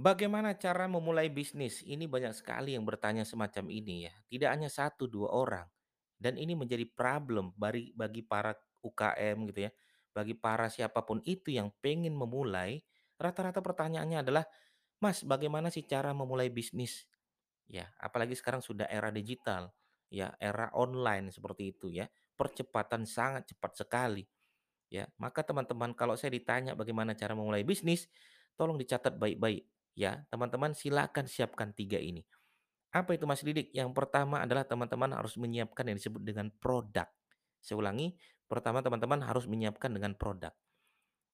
Bagaimana cara memulai bisnis? Ini banyak sekali yang bertanya semacam ini ya. Tidak hanya satu 2 orang. Dan ini menjadi problem bari bagi para UKM gitu ya. Bagi para siapa pun itu yang pengen memulai, rata-rata pertanyaannya adalah, "Mas, bagaimana sih cara memulai bisnis?" Ya, apalagi sekarang sudah era digital, ya, era online seperti itu ya. Percepatan sangat cepat sekali. Ya, maka teman-teman kalau saya ditanya bagaimana cara memulai bisnis, tolong dicatat baik-baik ya. Teman-teman silakan siapkan 3 ini. Apa itu Mas Didik? Yang pertama adalah teman-teman harus menyiapkan yang disebut dengan produk. Saya ulangi, pertama teman-teman harus menyiapkan dengan produk.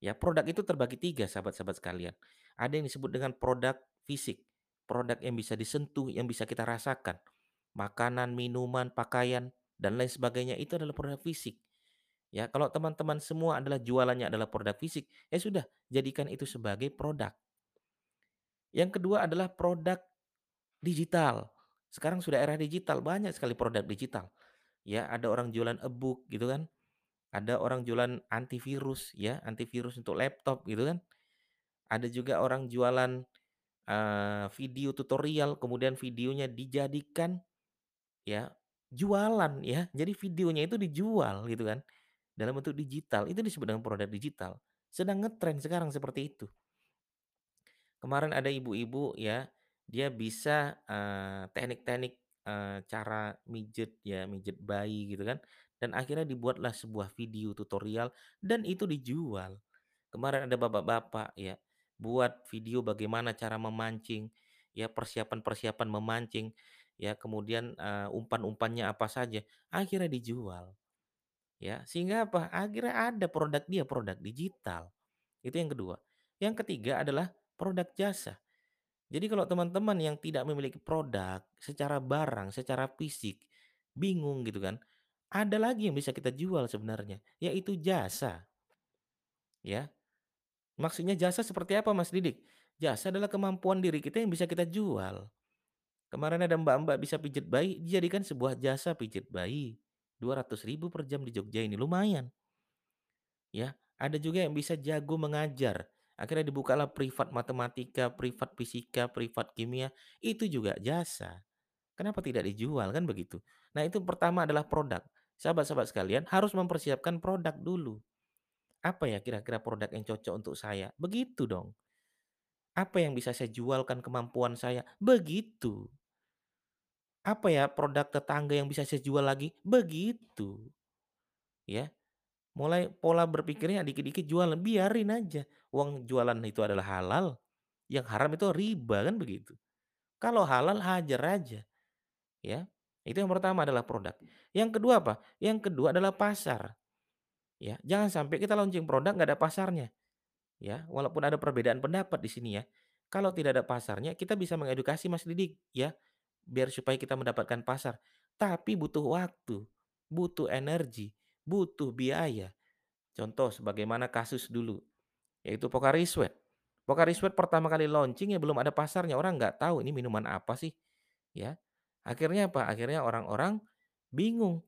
Ya, produk itu terbagi tiga sahabat-sahabat sekalian. Ada yang disebut dengan produk fisik, produk yang bisa disentuh, yang bisa kita rasakan. Makanan, minuman, pakaian, dan lain sebagainya itu adalah produk fisik. Ya, kalau teman-teman semua adalah jualannya adalah produk fisik, ya sudah, jadikan itu sebagai produk. Yang kedua adalah produk digital. Sekarang sudah era digital, banyak sekali produk digital. Ya, ada orang jualan e-book gitu kan, ada orang jualan antivirus ya, antivirus untuk laptop gitu kan. Ada juga orang jualan, eee, video tutorial, kemudian videonya dijadikan ya, jualan ya. Jadi videonya itu dijual gitu kan. Dalam bentuk digital, itu disebut dengan produk digital. Sedang ngetren sekarang seperti itu. Kemarin ada ibu-ibu ya, dia bisa, eee, teknik-teknik, eee, cara mijet ya, mijet bayi gitu kan, dan akhirnya dibuatlah sebuah video tutorial dan itu dijual. Kemarin ada bapak-bapak ya, buat video bagaimana cara memancing, ya persiapan-persiapan memancing, ya kemudian, eee, umpan-umpannya apa saja, akhirnya dijual. Ya, sehingga apa? Akhirnya ada produk dia, produk digital. Itu yang kedua. Yang ketiga adalah produk jasa. Jadi kalau teman-teman yang tidak memiliki produk secara barang, secara fisik, bingung gitu kan, ada lagi yang bisa kita jual sebenarnya, yaitu jasa, ya. Maksudnya jasa seperti apa Mas Didik? Jasa adalah kemampuan diri kita yang bisa kita jual. Kemarin ada mbak-mbak bisa pijit bayi, dijadikan sebuah jasa pijit bayi. dua ratus ribu per jam di Jogja ini, lumayan. Ya, ada juga yang bisa jago mengajar. Akhirnya dibukalah privat matematika, privat fisika, privat kimia, itu juga jasa. Kenapa tidak dijual kan begitu? Nah, itu pertama adalah produk. Sahabat-sahabat sekalian harus mempersiapkan produk dulu. Apa ya kira-kira produk yang cocok untuk saya? Begitu dong. Apa yang bisa saya jualkan kemampuan saya? Begitu. Apa ya produk tetangga yang bisa saya jual lagi? Begitu. Ya. Mulai pola berpikirnya dikit-dikit jualan, biarin aja. Uang jualan itu adalah halal, yang haram itu riba, kan begitu. Kalau halal hajar aja, ya. Itu yang pertama adalah produk. Yang kedua apa? Yang kedua adalah pasar, ya. Jangan sampai kita launching produk nggak ada pasarnya, ya. Walaupun ada perbedaan pendapat di sini ya. Kalau tidak ada pasarnya, kita bisa mengedukasi Mas Didik, ya, biar supaya kita mendapatkan pasar. Tapi butuh waktu, butuh energi, butuh biaya. Contoh sebagaimana kasus dulu, yaitu Pocari Sweat. Pocari Sweat pertama kali launching ya belum ada pasarnya, orang nggak tahu ini minuman apa sih, ya. Akhirnya apa? Akhirnya orang-orang bingung.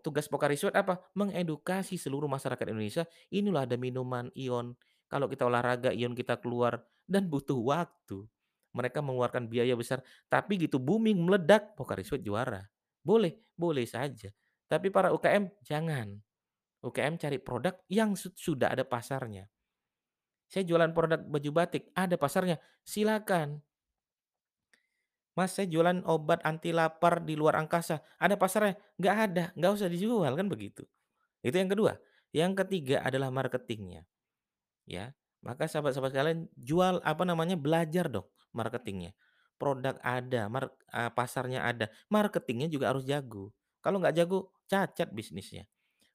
Tugas Pocari Sweat apa? Mengedukasi seluruh masyarakat Indonesia, inilah ada minuman ion, kalau kita olahraga ion kita keluar dan butuh waktu. Mereka mengeluarkan biaya besar, tapi gitu booming, meledak, Pocari Sweat juara. Boleh, boleh saja. Tapi para UKM jangan. UKM cari produk yang sud sudah ada pasarnya. Saya jualan produk baju batik, ada pasarnya, silakan. Mas, saya jualan obat anti lapar di luar angkasa, ada pasarnya? Nggak ada, nggak usah dijual, kan begitu. Itu yang kedua. Yang ketiga adalah marketingnya, ya. Maka sahabat-sahabat sekalian jual apa namanya, belajar dong marketingnya. Produk ada, mar eee, pasarnya ada, marketingnya juga harus jago. Kalau nggak jago, cacat bisnisnya.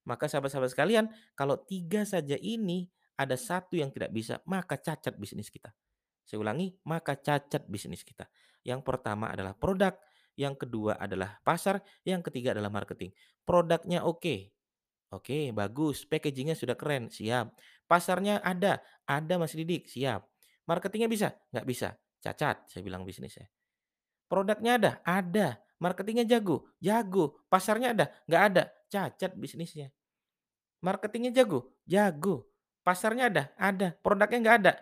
Maka sahabat-sahabat sekalian, kalau 3 saja ini ada satu yang tidak bisa, maka cacat bisnis kita. Saya ulangi, maka cacat bisnis kita. Yang pertama adalah produk, yang kedua adalah pasar, yang ketiga adalah marketing. Produknya oke, oke bagus, packagingnya sudah keren, siap. Pasarnya ada, ada Mas Didik, siap. Marketingnya bisa? Nggak bisa, cacat saya bilang bisnisnya. Produknya ada? Ada. Marketingnya jago? Jago. Pasarnya ada? Nggak ada, cacat bisnisnya. Marketingnya jago? Jago. Pasarnya ada? Ada. Produknya nggak ada?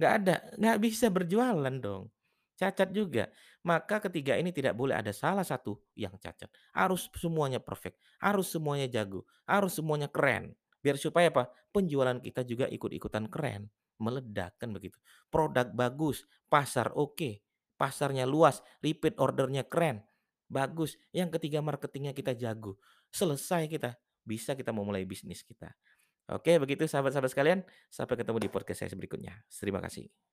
Nggak ada, nggak bisa berjualan dong. Cacat juga. Maka ketiga ini tidak boleh ada salah satu yang cacat. Harus semuanya perfect, harus semuanya jago, harus semuanya keren. Biar supaya apa? Penjualan kita juga ikut-ikutan keren, meledak kan begitu. Produk bagus, pasar oke, pasarnya luas, repeat ordernya keren, bagus. Yang ketiga marketingnya kita jago. Selesai kita, bisa kita memulai bisnis kita. Oke begitu sahabat-sahabat sekalian, sampai ketemu di podcast saya berikutnya. Terima kasih.